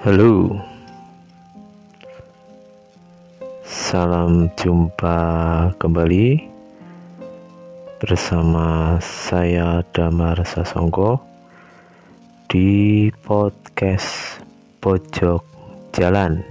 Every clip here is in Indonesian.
Halo. Salam jumpa kembali Bersama saya Damar Sasongko Di podcast Pojok Jalan.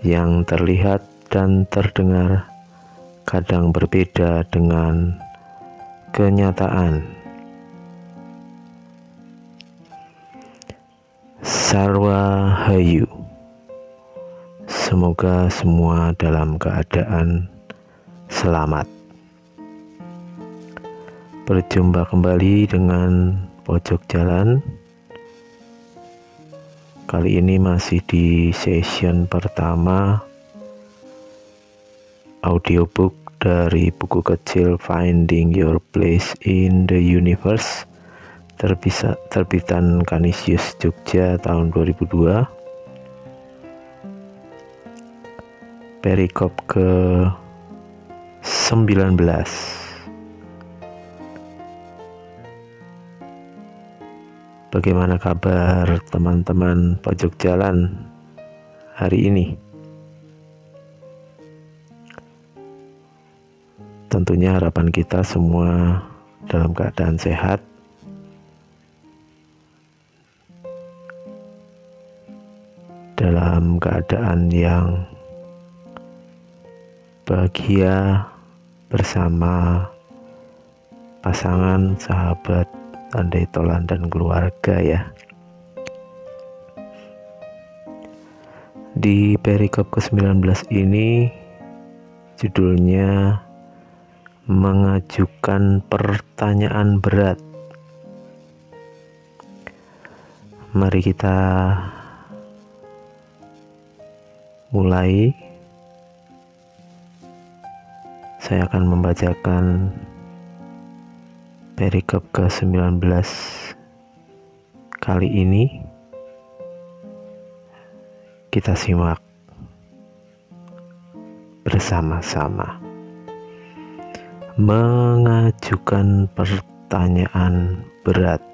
Yang terlihat dan terdengar Kadang berbeda dengan kenyataan Sarwa Hayu Semoga semua dalam keadaan selamat. Berjumpa kembali dengan Pojok Jalan. Kali ini masih di session pertama Audiobook dari buku kecil Finding Your Place in the Universe terbisa, terbitan Kanisius Jogja tahun 2002 perikop ke 19 Bagaimana kabar teman-teman pojok jalan hari ini? Tentunya harapan kita semua dalam keadaan sehat dalam keadaan yang bahagia bersama pasangan, sahabat, andai tolan dan keluarga ya. Di perikop ke-19 ini judulnya mengajukan pertanyaan berat. Mari kita mulai saya akan membacakan perikop ke-19 kali ini. Kita simak bersama-sama. Mengajukan pertanyaan berat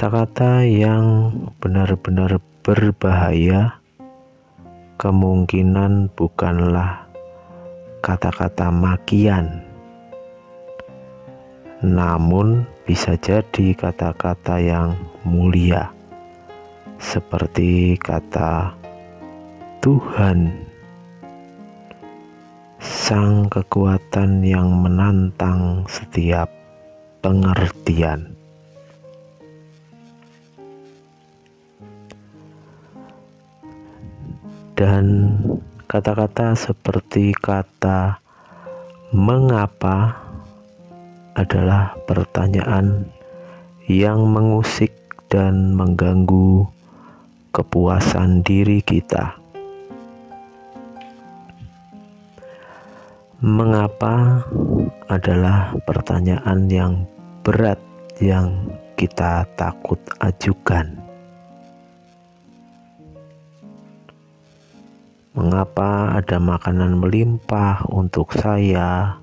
Kata-kata yang benar-benar berbahaya. Kemungkinan bukanlah kata-kata makian, namun bisa jadi kata-kata yang mulia, seperti kata Tuhan, Sang Kekuatan yang menantang setiap pengertian. Dan kata-kata seperti kata mengapa adalah pertanyaan yang mengusik dan mengganggu kepuasan diri kita. Mengapa adalah pertanyaan yang berat yang kita takut ajukan. Mengapa ada makanan melimpah untuk saya?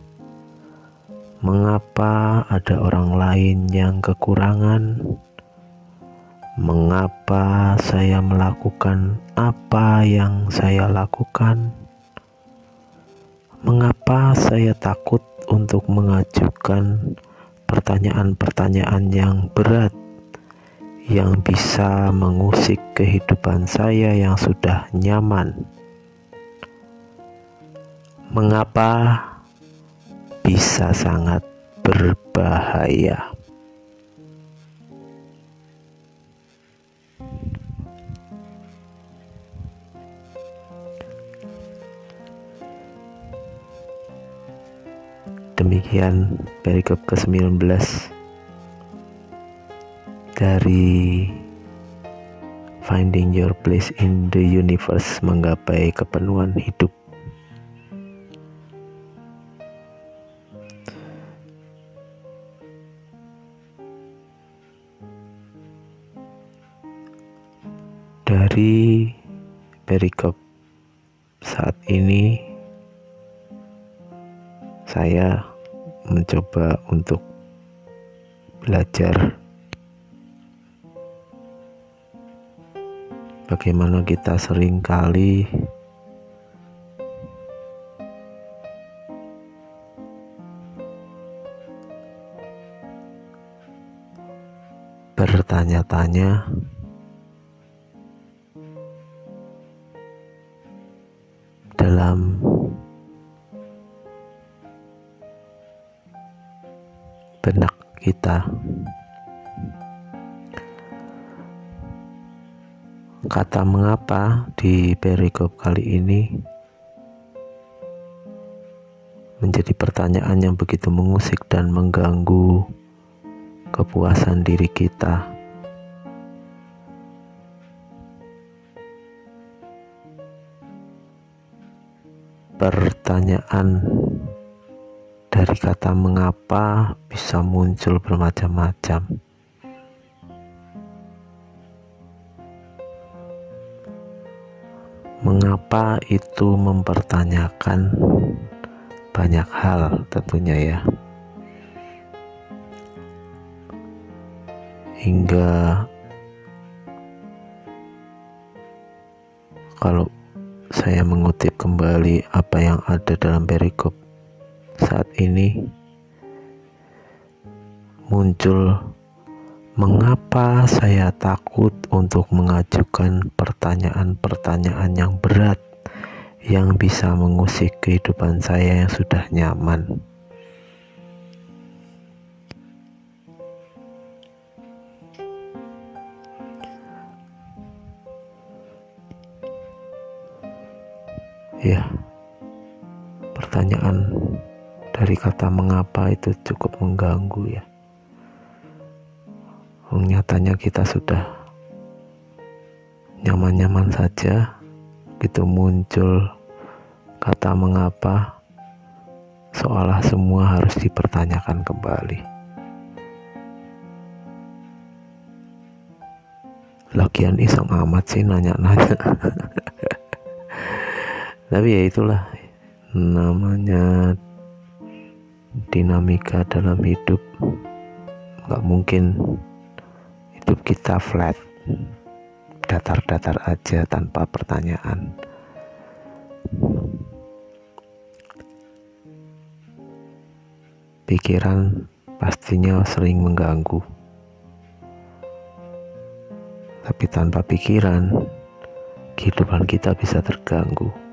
Mengapa ada orang lain yang kekurangan? Mengapa saya melakukan apa yang saya lakukan? Mengapa saya takut untuk mengajukan pertanyaan-pertanyaan yang berat yang bisa mengusik kehidupan saya yang sudah nyaman? Mengapa bisa sangat berbahaya. Demikian perikop ke-19 dari Finding Your Place in the Universe menggapai kepenuhan hidup Dari perikop saat ini saya mencoba untuk belajar bagaimana kita sering kali bertanya-tanya dalam benak kita. Kata mengapa di perikop kali ini menjadi pertanyaan yang begitu mengusik dan mengganggu kepuasan diri kita. Pertanyaan dari kata mengapa bisa muncul bermacam-macam. Mengapa itu mempertanyakan banyak hal tentunya ya. hingga kalau saya mengutip kembali apa yang ada dalam perikop saat ini muncul mengapa saya takut untuk mengajukan pertanyaan-pertanyaan yang berat yang bisa mengusik kehidupan saya yang sudah nyaman. Ya, pertanyaan dari kata mengapa itu cukup mengganggu ya. Nyatanya kita sudah nyaman-nyaman saja, gitu muncul kata mengapa, seolah semua harus dipertanyakan kembali. Lagian iseng amat sih nanya-nanya. tapi ya itulah namanya dinamika dalam hidup. Nggak mungkin hidup kita flat datar-datar aja tanpa pertanyaan. Pikiran pastinya sering mengganggu. Tapi tanpa pikiran kehidupan kita bisa terganggu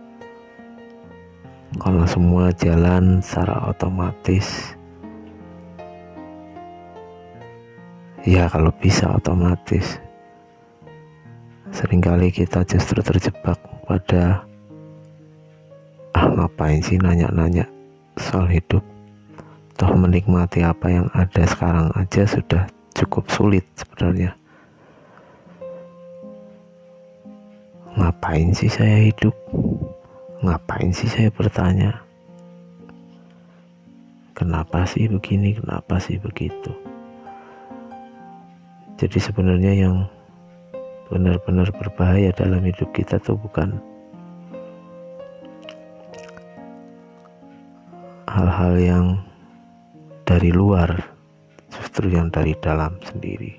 kalau semua jalan secara otomatis ya kalau bisa otomatis. Seringkali kita justru terjebak pada ah ngapain sih nanya-nanya soal hidup? Toh menikmati apa yang ada sekarang aja sudah cukup sulit sebenarnya. Ngapain sih saya hidup ngapain sih saya bertanya? Kenapa sih begini? Kenapa sih begitu? Jadi sebenarnya yang benar-benar berbahaya dalam hidup kita tuh bukan hal-hal yang dari luar justru yang dari dalam sendiri.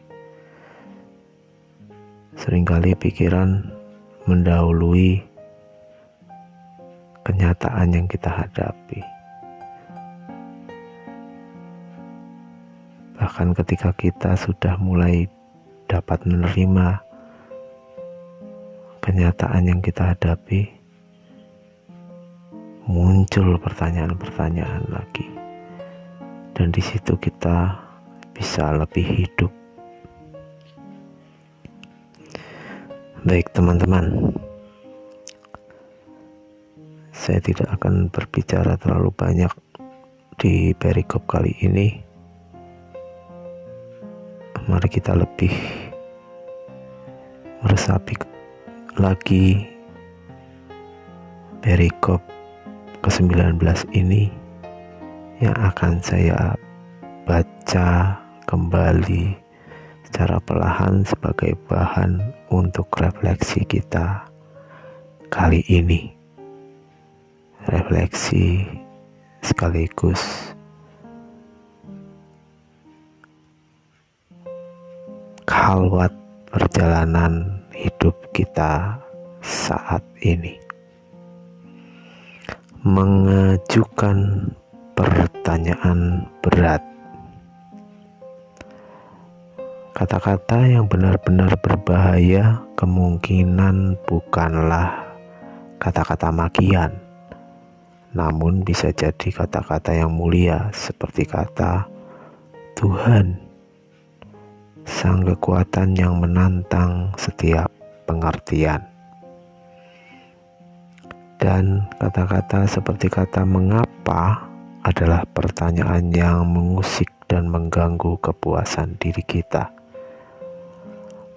Seringkali pikiran mendahului kenyataan yang kita hadapi. Bahkan ketika kita sudah mulai dapat menerima kenyataan yang kita hadapi, muncul pertanyaan-pertanyaan lagi. Dan di situ kita bisa lebih hidup. Baik, teman-teman saya tidak akan berbicara terlalu banyak di perikop kali ini. Mari kita lebih meresapi lagi perikop ke-19 ini yang akan saya baca kembali secara perlahan sebagai bahan untuk refleksi kita kali ini refleksi sekaligus kalwat perjalanan hidup kita saat ini. Mengajukan pertanyaan berat. Kata-kata yang benar-benar berbahaya kemungkinan bukanlah kata-kata makian namun bisa jadi kata-kata yang mulia seperti kata Tuhan, sang kekuatan yang menantang setiap pengertian. Dan kata-kata seperti kata mengapa adalah pertanyaan yang mengusik dan mengganggu kepuasan diri kita.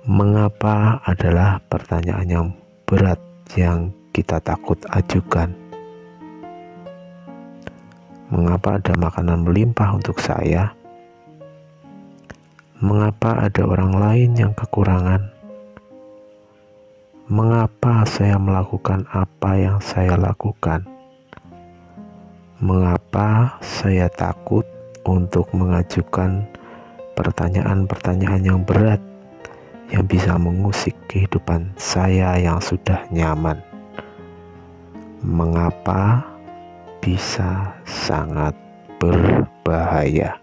Mengapa adalah pertanyaan yang berat yang kita takut ajukan? Mengapa ada makanan melimpah untuk saya? Mengapa ada orang lain yang kekurangan? Mengapa saya melakukan apa yang saya lakukan? Mengapa saya takut untuk mengajukan pertanyaan-pertanyaan yang berat yang bisa mengusik kehidupan saya yang sudah nyaman? Mengapa bisa sangat berbahaya?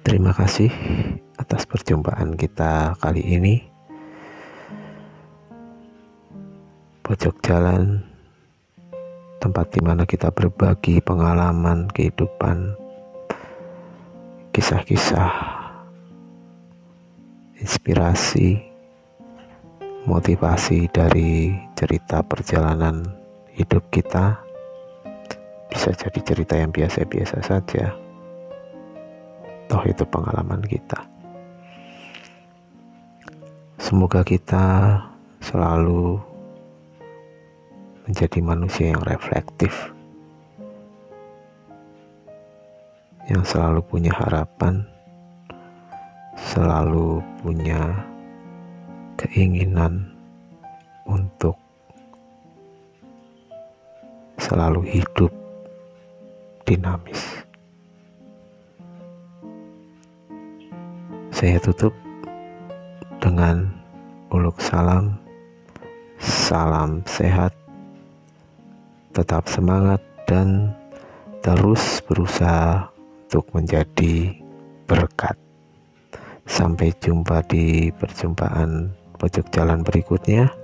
Terima kasih atas perjumpaan kita kali ini. Pojok jalan tempat di mana kita berbagi pengalaman kehidupan, kisah-kisah, inspirasi, motivasi dari cerita perjalanan hidup kita. Bisa jadi cerita yang biasa-biasa saja toh itu pengalaman kita semoga kita selalu menjadi manusia yang reflektif yang selalu punya harapan selalu punya keinginan untuk selalu hidup dinamis. Saya tutup dengan uluk salam, salam sehat, tetap semangat, dan terus berusaha untuk menjadi berkat. Sampai jumpa di perjumpaan pojok jalan berikutnya.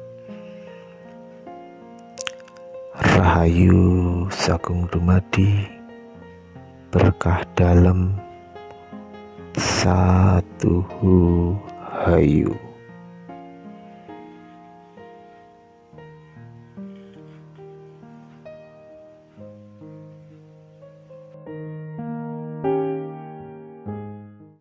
Rahayu Sagung Dumadi berkah dalam satu hayu